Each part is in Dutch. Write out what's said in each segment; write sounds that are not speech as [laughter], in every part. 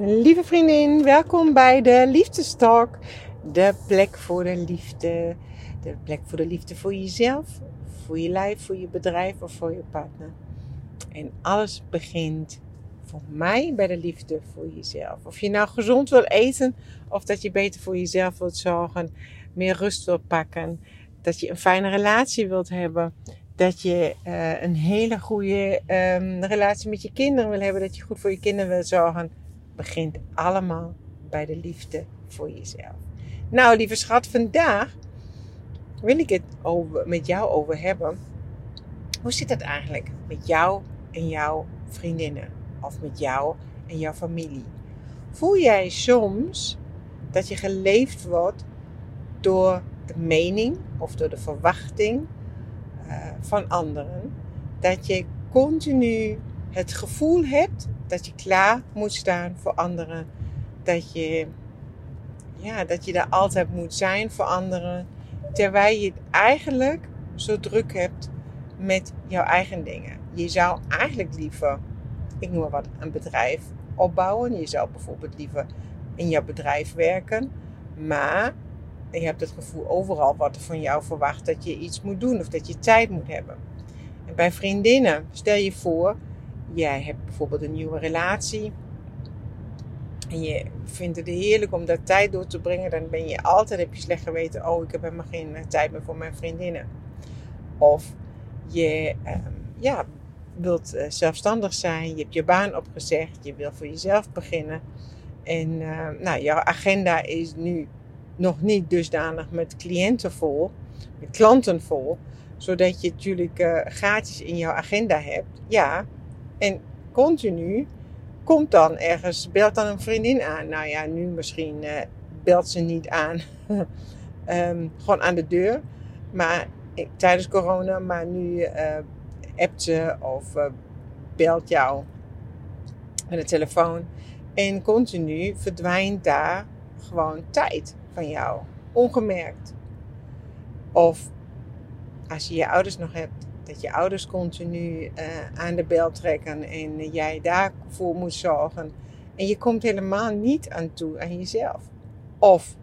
Lieve vriendin, welkom bij de Liefdestalk. De plek voor de liefde. De plek voor de liefde voor jezelf, voor je lijf, voor je bedrijf of voor je partner. En alles begint voor mij bij de liefde voor jezelf. Of je nou gezond wil eten of dat je beter voor jezelf wilt zorgen, meer rust wilt pakken, dat je een fijne relatie wilt hebben, dat je uh, een hele goede um, relatie met je kinderen wil hebben, dat je goed voor je kinderen wilt zorgen, begint allemaal bij de liefde voor jezelf. Nou, lieve schat, vandaag wil ik het over, met jou over hebben. Hoe zit het eigenlijk met jou en jouw vriendinnen? Of met jou en jouw familie? Voel jij soms dat je geleefd wordt door de mening of door de verwachting uh, van anderen? Dat je continu het gevoel hebt dat je klaar moet staan voor anderen. Dat je, ja, dat je daar altijd moet zijn voor anderen. Terwijl je het eigenlijk zo druk hebt met jouw eigen dingen. Je zou eigenlijk liever, ik noem maar wat, een bedrijf opbouwen. Je zou bijvoorbeeld liever in jouw bedrijf werken. Maar je hebt het gevoel overal wat er van jou verwacht dat je iets moet doen of dat je tijd moet hebben. En bij vriendinnen, stel je voor, jij hebt bijvoorbeeld een nieuwe relatie. En je vindt het heerlijk om daar tijd door te brengen. Dan ben je altijd, heb je slecht geweten, oh ik heb helemaal geen eh, tijd meer voor mijn vriendinnen. Of je ehm, ja, wilt uh, zelfstandig zijn, je hebt je baan opgezegd, je wil voor jezelf beginnen. En uh, nou, jouw agenda is nu nog niet dusdanig met cliënten vol, met klanten vol, zodat je natuurlijk uh, gaatjes in jouw agenda hebt. Ja, en continu komt dan ergens, belt dan een vriendin aan. Nou ja, nu misschien uh, belt ze niet aan. um, [laughs] gewoon aan de deur. Maar ik, tijdens corona, maar nu uh, appt ze of uh, belt jou met de telefoon. En continu verdwijnt daar gewoon tijd van jou. Ongemerkt. Of als je je ouders nog hebt, dat je ouders continu uh, aan de bel trekken en jij daarvoor moet zorgen. En je komt helemaal niet aan toe aan jezelf. Of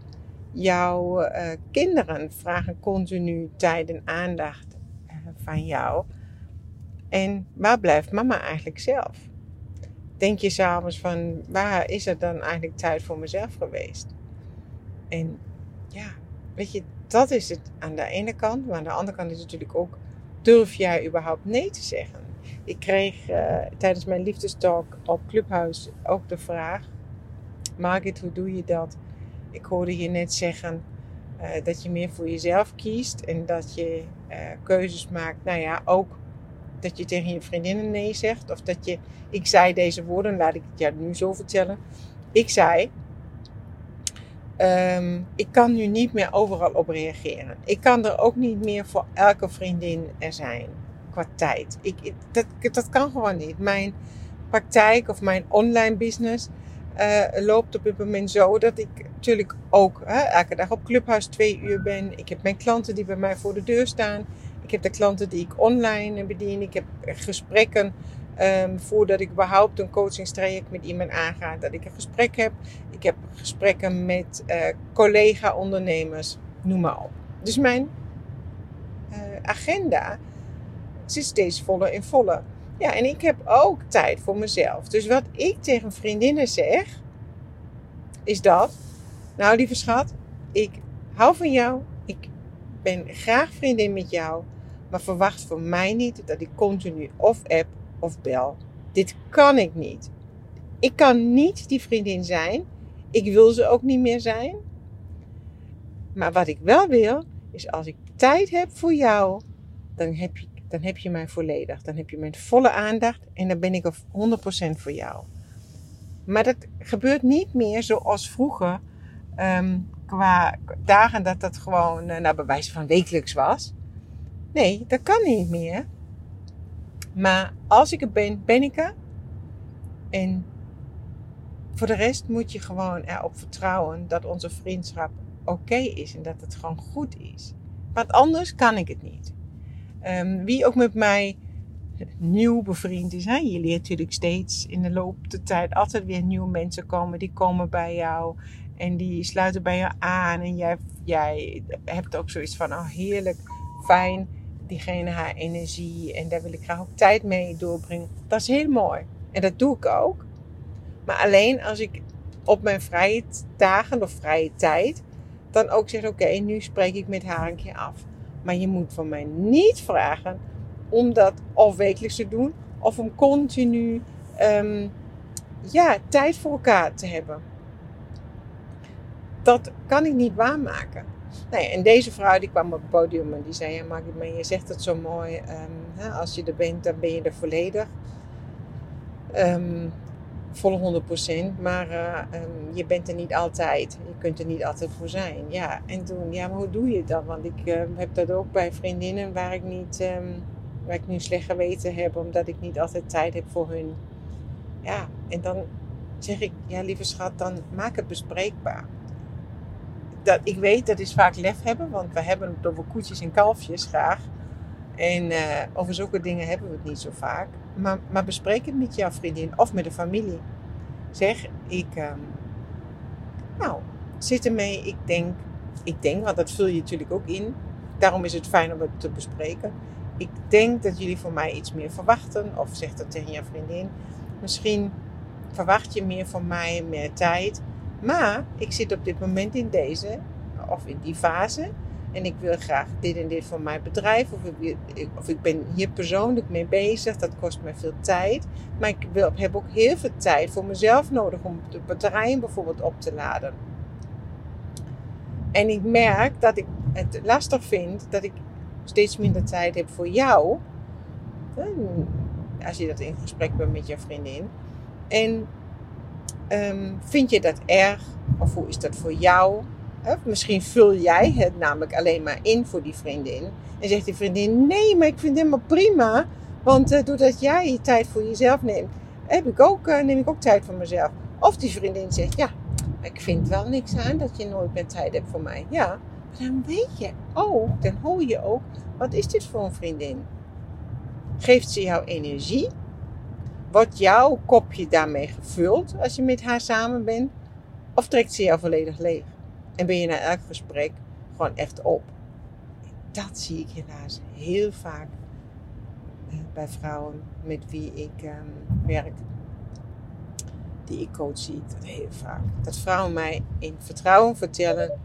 jouw uh, kinderen vragen continu tijd en aandacht uh, van jou. En waar blijft mama eigenlijk zelf? Denk je s'avonds van waar is er dan eigenlijk tijd voor mezelf geweest? En ja, weet je, dat is het aan de ene kant. Maar aan de andere kant is het natuurlijk ook durf jij überhaupt nee te zeggen? Ik kreeg uh, tijdens mijn liefdestalk op Clubhuis ook de vraag: Margit, hoe doe je dat? Ik hoorde je net zeggen uh, dat je meer voor jezelf kiest en dat je uh, keuzes maakt. Nou ja, ook dat je tegen je vriendinnen nee zegt. Of dat je, ik zei deze woorden, laat ik het jou nu zo vertellen. Ik zei, Um, ik kan nu niet meer overal op reageren. Ik kan er ook niet meer voor elke vriendin er zijn qua tijd. Ik, dat, dat kan gewoon niet. Mijn praktijk of mijn online business uh, loopt op dit moment zo dat ik natuurlijk ook hè, elke dag op Clubhuis twee uur ben. Ik heb mijn klanten die bij mij voor de deur staan. Ik heb de klanten die ik online bedien. Ik heb gesprekken Um, voordat ik überhaupt een coachingstraject met iemand aanga, dat ik een gesprek heb. Ik heb gesprekken met uh, collega-ondernemers, noem maar op. Dus mijn uh, agenda zit steeds voller in volle. Ja, en ik heb ook tijd voor mezelf. Dus wat ik tegen vriendinnen zeg, is dat. Nou, lieve schat, ik hou van jou. Ik ben graag vriendin met jou. Maar verwacht van mij niet dat ik continu of app of bel. Dit kan ik niet. Ik kan niet die vriendin zijn. Ik wil ze ook niet meer zijn. Maar wat ik wel wil, is als ik tijd heb voor jou, dan heb je, dan heb je mij volledig. Dan heb je mijn volle aandacht en dan ben ik 100% voor jou. Maar dat gebeurt niet meer zoals vroeger. Um, qua dagen dat dat gewoon, uh, nou, bij wijze van wekelijks was. Nee, dat kan niet meer. Maar als ik er ben, ben ik er. En voor de rest moet je gewoon erop vertrouwen dat onze vriendschap oké is en dat het gewoon goed is. Want anders kan ik het niet. Um, wie ook met mij nieuw bevriend is. Hè? Je leert natuurlijk steeds in de loop der tijd altijd weer nieuwe mensen komen. Die komen bij jou en die sluiten bij je aan. En jij, jij hebt ook zoiets van, oh heerlijk, fijn, diegene haar energie. En daar wil ik graag ook tijd mee doorbrengen. Dat is heel mooi. En dat doe ik ook. Maar alleen als ik op mijn vrije dagen of vrije tijd dan ook zeg: Oké, nu spreek ik met haar een keer af. Maar je moet van mij niet vragen om dat of wekelijks te doen of om continu um, ja, tijd voor elkaar te hebben. Dat kan ik niet waarmaken. Nee, en deze vrouw die kwam op het podium en die zei: Ja, Maggie, je zegt het zo mooi. Um, hè, als je er bent, dan ben je er volledig. Um, volle 100%, maar uh, um, je bent er niet altijd. Je kunt er niet altijd voor zijn. Ja, en toen, ja, maar hoe doe je dat? Want ik uh, heb dat ook bij vriendinnen waar ik niet, um, waar ik nu slecht geweten heb, omdat ik niet altijd tijd heb voor hun. Ja, en dan zeg ik, ja, lieve schat, dan maak het bespreekbaar. Dat, ik weet, dat is vaak lef hebben, want we hebben het over koetjes en kalfjes graag. En uh, over zulke dingen hebben we het niet zo vaak. Maar, maar bespreek het met jouw vriendin of met de familie. Zeg, ik, um, nou, zit ermee. Ik denk, ik denk, want dat vul je natuurlijk ook in. Daarom is het fijn om het te bespreken. Ik denk dat jullie van mij iets meer verwachten. Of zeg dat tegen je vriendin. Misschien verwacht je meer van mij, meer tijd. Maar ik zit op dit moment in deze, of in die fase en ik wil graag dit en dit voor mijn bedrijf. Of ik, of ik ben hier persoonlijk mee bezig. Dat kost me veel tijd. Maar ik wil, heb ook heel veel tijd voor mezelf nodig om de batterijen bijvoorbeeld op te laden. En ik merk dat ik het lastig vind dat ik steeds minder tijd heb voor jou. Als je dat in gesprek bent met je vriendin. En um, vind je dat erg? Of hoe is dat voor jou? Misschien vul jij het namelijk alleen maar in voor die vriendin. En zegt die vriendin: Nee, maar ik vind het helemaal prima. Want uh, doordat jij je tijd voor jezelf neemt, heb ik ook, uh, neem ik ook tijd voor mezelf. Of die vriendin zegt: Ja, ik vind wel niks aan dat je nooit meer tijd hebt voor mij. Ja, maar dan weet je ook, dan hoor je ook: wat is dit voor een vriendin? Geeft ze jou energie? Wordt jouw kopje daarmee gevuld als je met haar samen bent? Of trekt ze jou volledig leeg? En ben je na elk gesprek gewoon echt op. Dat zie ik helaas heel vaak eh, bij vrouwen met wie ik um, werk. Die ik coach zie ik dat heel vaak. Dat vrouwen mij in vertrouwen vertellen.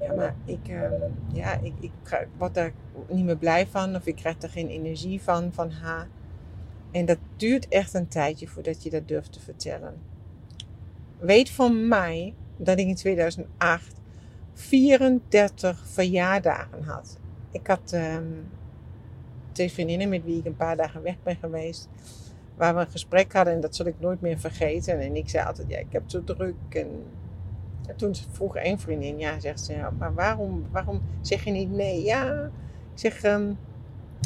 Ja, maar ik, um, ja, ik, ik word daar niet meer blij van. Of ik krijg er geen energie van, van haar. En dat duurt echt een tijdje voordat je dat durft te vertellen. Weet van mij dat ik in 2008 34 verjaardagen had. Ik had um, twee vriendinnen met wie ik een paar dagen weg ben geweest. Waar we een gesprek hadden en dat zal ik nooit meer vergeten. En ik zei altijd, ja, ik heb zo druk. En, toen vroeg één vriendin, ja, zegt ze, maar waarom, waarom zeg je niet nee? Ja, ik zeg, um,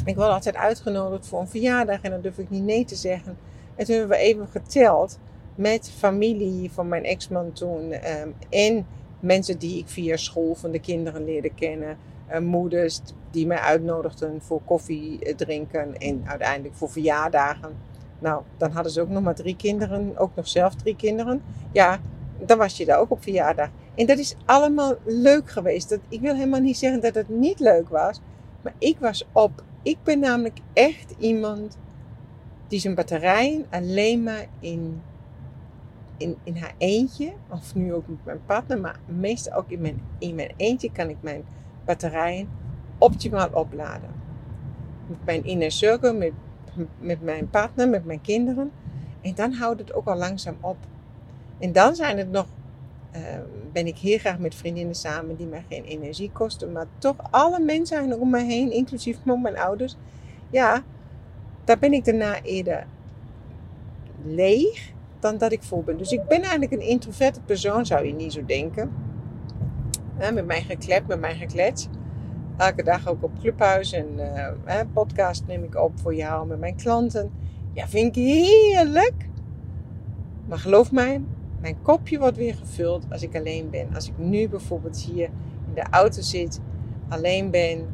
ik word altijd uitgenodigd voor een verjaardag en dan durf ik niet nee te zeggen. En toen hebben we even geteld met familie van mijn ex-man toen um, en mensen die ik via school van de kinderen leerde kennen. Uh, moeders die mij uitnodigden voor koffie eh, drinken en uiteindelijk voor verjaardagen. Nou, dan hadden ze ook nog maar drie kinderen, ook nog zelf drie kinderen. Ja, dan was je daar ook op verjaardag. En dat is allemaal leuk geweest. Dat, ik wil helemaal niet zeggen dat het niet leuk was. Maar ik was op. Ik ben namelijk echt iemand die zijn batterijen alleen maar in in, in haar eentje, of nu ook met mijn partner, maar meestal ook in mijn, in mijn eentje kan ik mijn batterijen optimaal opladen. Met mijn inner circle, met, met mijn partner, met mijn kinderen. En dan houdt het ook al langzaam op. En dan zijn het nog, uh, ben ik heel graag met vriendinnen samen die mij geen energie kosten. Maar toch alle mensen om me heen, inclusief mijn ouders. Ja, daar ben ik daarna eerder leeg dan dat ik vol ben. Dus ik ben eigenlijk een introverte persoon, zou je niet zo denken. met mijn geklep, met mijn geklets. Elke dag ook op Clubhuis en uh, podcast neem ik op voor jou met mijn klanten. Ja, vind ik heerlijk. Maar geloof mij, mijn kopje wordt weer gevuld als ik alleen ben. Als ik nu bijvoorbeeld hier in de auto zit, alleen ben,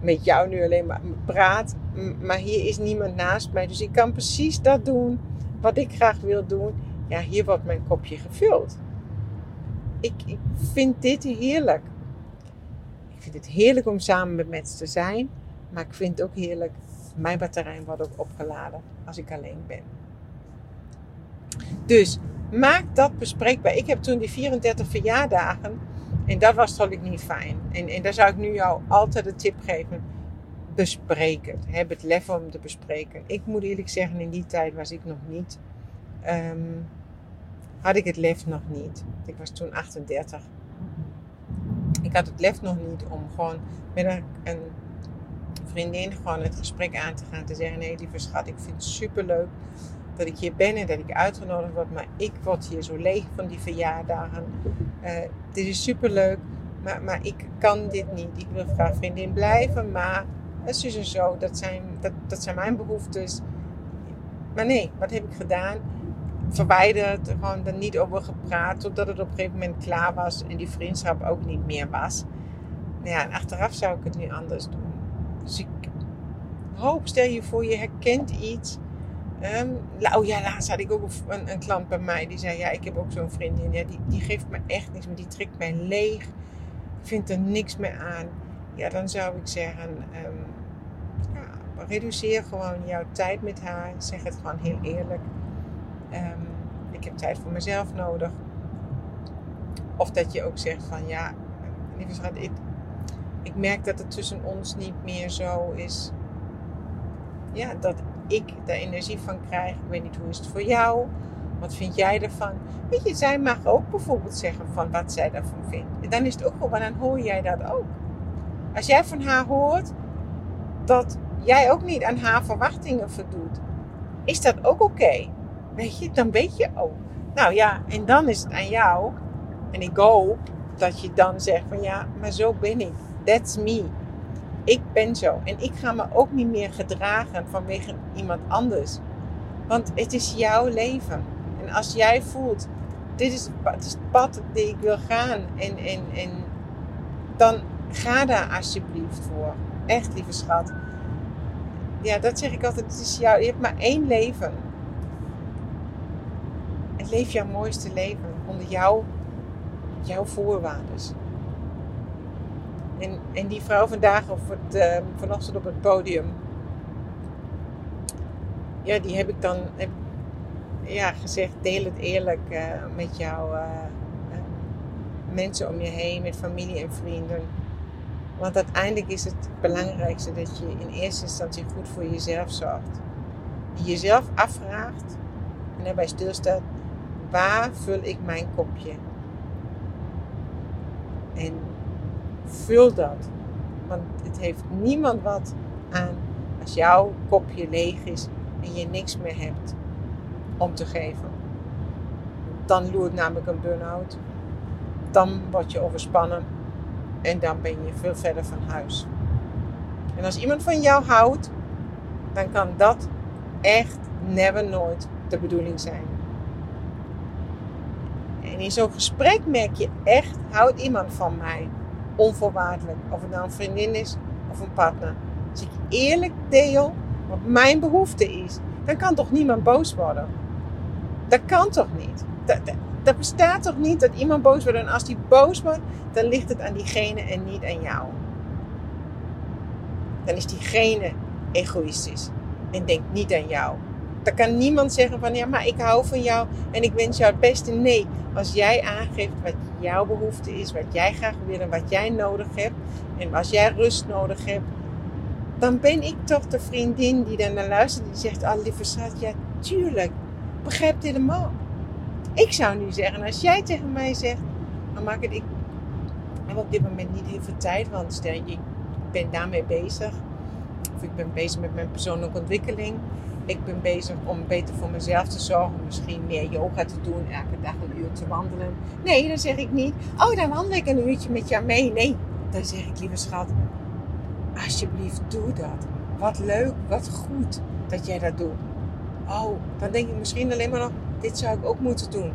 met jou nu alleen maar praat. Maar hier is niemand naast mij. Dus ik kan precies dat doen wat ik graag wil doen. Ja, hier wordt mijn kopje gevuld. Ik, ik vind dit heerlijk. Ik vind het heerlijk om samen met mensen te zijn. Maar ik vind het ook heerlijk. Mijn batterij wordt ook opgeladen als ik alleen ben. Dus maak dat bespreekbaar. Ik heb toen die 34 verjaardagen. En dat was toch niet fijn. En, en daar zou ik nu jou altijd de tip geven. Bespreek het. Heb het lef om te bespreken. Ik moet eerlijk zeggen, in die tijd was ik nog niet. Ehm, had ik het lef nog niet. Ik was toen 38. Ik had het lef nog niet om gewoon met een, een vriendin gewoon het gesprek aan te gaan. Te zeggen, nee lieve schat, ik vind het super leuk dat ik hier ben en dat ik uitgenodigd word. Maar ik word hier zo leeg van die verjaardagen. Uh, dit is super leuk, maar, maar ik kan dit niet. Ik wil graag vriendin blijven, maar het is dus zo. Dat zijn, dat, dat zijn mijn behoeftes. Maar nee, wat heb ik gedaan? Verwijderd, gewoon er niet over gepraat, totdat het op een gegeven moment klaar was en die vriendschap ook niet meer was. Nou ja, en achteraf zou ik het nu anders doen. Dus ik hoop, stel je voor, je herkent iets Um, oh ja, laatst had ik ook een, een, klant bij mij die zei: Ja, ik heb ook zo'n vriendin. Ja, die, die geeft me echt niks, maar die trekt mij leeg. Ik vind er niks meer aan. Ja, dan zou ik zeggen: ja, reduceer gewoon jouw tijd met haar. Zeg het gewoon heel eerlijk. Um, ik heb tijd voor mezelf nodig. Of dat je ook zegt: van ja, lieve schat, ik, ik merk dat het tussen ons niet meer zo is. Ja, dat ik de energie van krijg. Ik weet niet hoe is het voor jou. Wat vind jij ervan? Weet je, zij mag ook bijvoorbeeld zeggen van wat zij daarvan vindt. Dan is het ook gewoon, dan hoor jij dat ook. Als jij van haar hoort dat jij ook niet aan haar verwachtingen voldoet, is dat ook oké. Weet je, dan weet je ook. Nou ja, en dan is het aan jou. En ik hoop dat je dan zegt van ja, maar zo ben ik. That's me ik ben zo. En ik ga me ook niet meer gedragen vanwege iemand anders. Want het is jouw leven. En als jij voelt, dit is, het, pad die ik wil gaan. En, en, en dan ga daar alsjeblieft voor. Echt, lieve schat. Ja, dat zeg ik altijd. Het is jou, je hebt maar één leven. En leef jouw mooiste leven onder jouw, jouw voorwaarden. En, en die vrouw vandaag, of het, uh, vanochtend op het podium, ja, die heb ik dan heb, ja, gezegd: deel het eerlijk uh, met jouw uh, mensen om je heen, met familie en vrienden. Want uiteindelijk is het belangrijkste dat je in eerste instantie goed voor jezelf zorgt. Jezelf afvraagt en daarbij stilstaat: waar vul ik mijn kopje? En vul dat. Want het heeft niemand wat aan als jouw kopje leeg is en je niks meer hebt om te geven. Dan loert namelijk een burn-out. Dan word je overspannen en dan ben je veel verder van huis. En als iemand van jou houdt, dan kan dat echt never nooit de bedoeling zijn. En in zo'n gesprek merk je echt, houdt iemand van mij? Onvoorwaardelijk. Of het nou een vriendin is of een partner. Als ik eerlijk deel wat mijn behoefte is, dan kan toch niemand boos worden? Dat kan toch niet? Dat, dat, bestaat toch niet dat iemand boos wordt en als die boos wordt, dan ligt het aan diegene en niet aan jou. Dan is diegene egoïstisch en denkt niet aan jou. Dan kan niemand zeggen van ja, maar ik hou van jou en ik wens jou het beste. Nee, als jij aangeeft wat jouw behoefte is, wat jij graag wil en wat jij nodig hebt. En als jij rust nodig hebt, dan ben ik toch de vriendin die dan naar luistert. Die zegt, ah lieve schat, ja tuurlijk, begrijp dit helemaal. Ik zou nu zeggen, als jij tegen mij zegt, dan maak het, ik heb op dit moment niet heel veel tijd, want stel je, ik ben daarmee bezig. Of ik ben bezig met mijn persoonlijke ontwikkeling ik ben bezig om beter voor mezelf te zorgen. Misschien meer yoga te doen, elke dag een uur te wandelen. Nee, dan zeg ik niet. Oh, dan wandel ik een uurtje met jou mee. Nee, dan zeg ik, lieve schat, alsjeblieft doe dat. Wat leuk, wat goed dat jij dat doet. Oh, dan denk ik misschien alleen maar nog, dit zou ik ook moeten doen.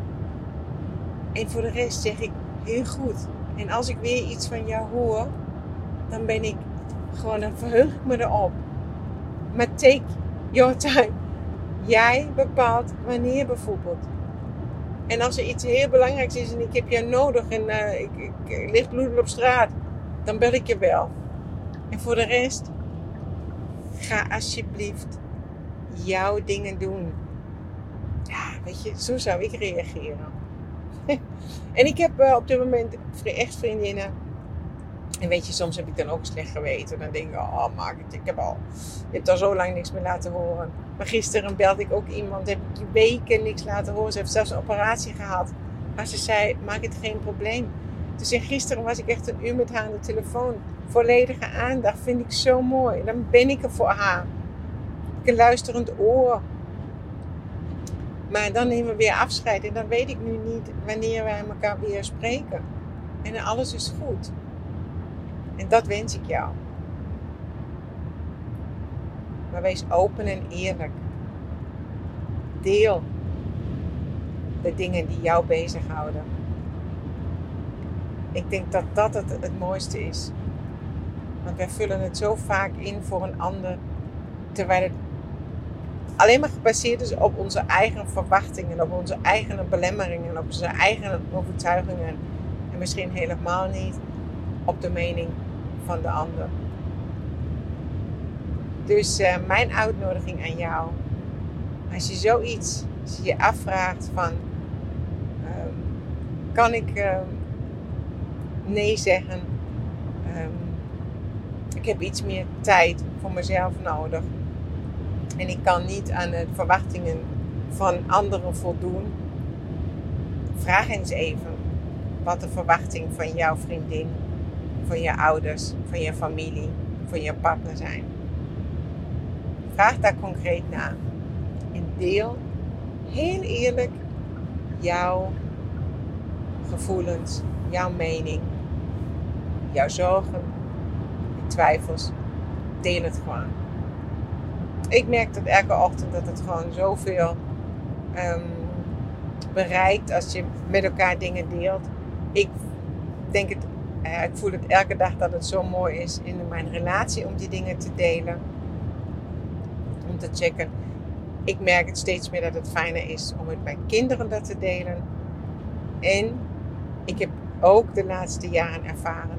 En voor de rest zeg ik, heel goed. En als ik weer iets van jou hoor, dan ben ik gewoon, dan verheug ik me erop. Maar take your time. Jij bepaalt wanneer bijvoorbeeld. En als er iets heel belangrijks is en ik heb jou nodig en uh, ik, ik, lig bloedend op straat, dan bel ik je wel. En voor de rest, ga alsjeblieft jouw dingen doen. Ja, weet je, zo zou ik reageren. [laughs] en ik heb uh, op dit moment echt vriendinnen. En weet je, soms heb ik dan ook slecht geweten. Dan denk ik, oh, maak het. Ik heb al, je hebt al zo lang niks meer laten horen. Maar gisteren belde ik ook iemand, heb ik weken niks laten horen. Ze heeft zelfs een operatie gehad. Maar ze zei, maak het geen probleem. Dus en gisteren was ik echt een uur met haar aan de telefoon. Volledige aandacht vind ik zo mooi. Dan ben ik er voor haar. Ik een luisterend oor. Maar dan nemen we weer afscheid. En dan weet ik nu niet wanneer wij elkaar weer spreken. En alles is goed. En dat wens ik jou. Maar wees open en eerlijk. Deel de dingen die jou bezighouden. Ik denk dat dat het, het mooiste is. Want wij vullen het zo vaak in voor een ander, terwijl het alleen maar gebaseerd is op onze eigen verwachtingen, op onze eigen belemmeringen, op onze eigen overtuigingen. En misschien helemaal niet op de mening van de ander. Dus uh, mijn uitnodiging aan jou, als je zoiets, als je je afvraagt van, um, kan ik uh, nee zeggen? Um, ik heb iets meer tijd voor mezelf nodig. En ik kan niet aan de verwachtingen van anderen voldoen. Vraag eens even wat de verwachting van jouw vriendin, van je ouders, van je familie, van je partner zijn. Vraag daar concreet naar. En deel heel eerlijk jouw gevoelens, jouw mening, jouw zorgen, je twijfels. Deel het gewoon. Ik merk dat elke ochtend dat het gewoon zoveel um, bereikt als je met elkaar dingen deelt. Ik denk het, uh, ik voel het elke dag dat het zo mooi is in mijn relatie om die dingen te delen om te checken. Ik merk het steeds meer dat het fijner is om met mijn kinderen dat te delen. En ik heb ook de laatste jaren ervaren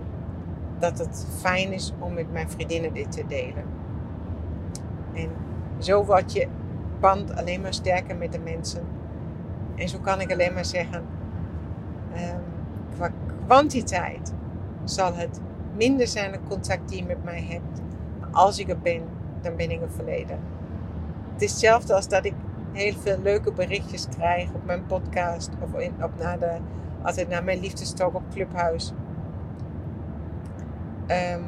dat het fijn is om met mijn vriendinnen dit te delen. En zo wordt je band alleen maar sterker met de mensen. En zo kan ik alleen maar zeggen, um, qua kwantiteit zal het minder zijn de contact die je met mij hebt. Als ik er ben, dan ben ik er verleden het is hetzelfde als dat ik heel veel leuke berichtjes krijg op mijn podcast of op naar de, altijd naar mijn liefdestalk op Clubhuis. Um,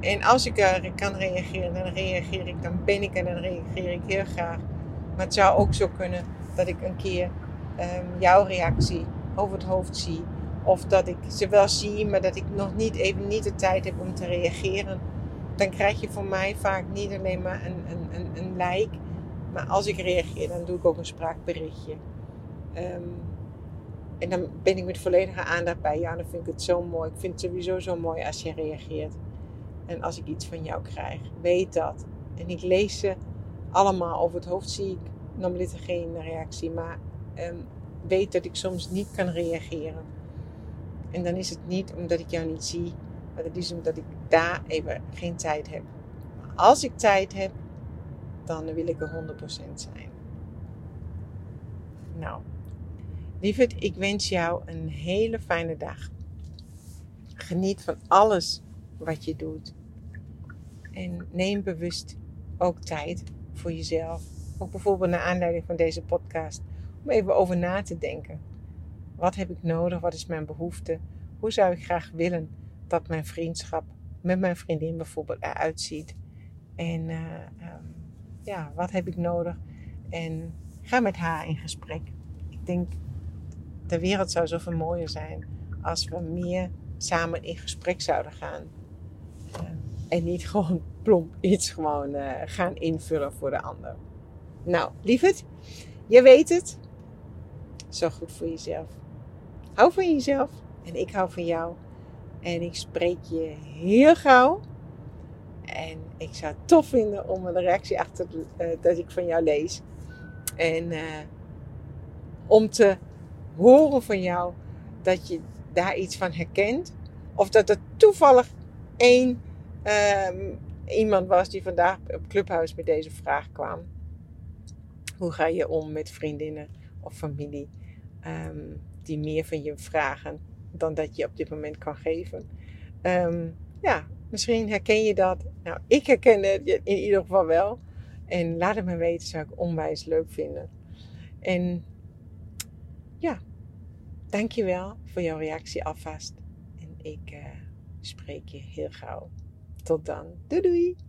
en als ik er kan reageren, dan reageer ik, dan ben ik en dan reageer ik heel graag. Maar het zou ook zo kunnen dat ik een keer um, jouw reactie over het hoofd zie. Of dat ik ze wel zie, maar dat ik nog niet even niet de tijd heb om te reageren dan krijg je van mij vaak niet alleen maar een, een, een, een like. Maar als ik reageer, dan doe ik ook een spraakberichtje. Um, en dan ben ik met volledige aandacht bij jou. Dan vind ik het zo mooi. Ik vind het sowieso zo mooi als je reageert. En als ik iets van jou krijg. Weet dat. En ik lees ze allemaal over het hoofd. Zie ik normaliter geen reactie. Maar um, weet dat ik soms niet kan reageren. En dan is het niet omdat ik jou niet zie. Maar dat is omdat ik daar even geen tijd heb. Maar als ik tijd heb, dan wil ik er 100% zijn. Nou, lieverd, ik wens jou een hele fijne dag. Geniet van alles wat je doet. En neem bewust ook tijd voor jezelf. Ook bijvoorbeeld naar aanleiding van deze podcast. Om even over na te denken. Wat heb ik nodig? Wat is mijn behoefte? Hoe zou ik graag willen dat mijn vriendschap met mijn vriendin bijvoorbeeld eruit ziet. En uh, um, ja, wat heb ik nodig? En ga met haar in gesprek. Ik denk, de wereld zou zoveel mooier zijn als we meer samen in gesprek zouden gaan. Uh, en niet [laughs] gewoon plomp iets gewoon uh, gaan invullen voor de ander. Nou, lieverd, je weet het. Zorg goed voor jezelf. Hou van jezelf en ik hou van jou. En ik spreek je heel gauw. En ik zou het tof vinden om een reactie achter uh, dat ik van jou lees. En uh, om te horen van jou dat je daar iets van herkent. Of dat er toevallig één um, iemand was die vandaag op Clubhuis met deze vraag kwam. Hoe ga je om met vriendinnen of familie um, die meer van je vragen dan dat je op dit moment kan geven? Um, ja, misschien herken je dat. Nou, ik herken het in ieder geval wel. En laat het me weten, zou ik onwijs leuk vinden. En ja, dankjewel voor jouw reactie alvast. En ik uh, spreek je heel gauw. Tot dan. Doei doei!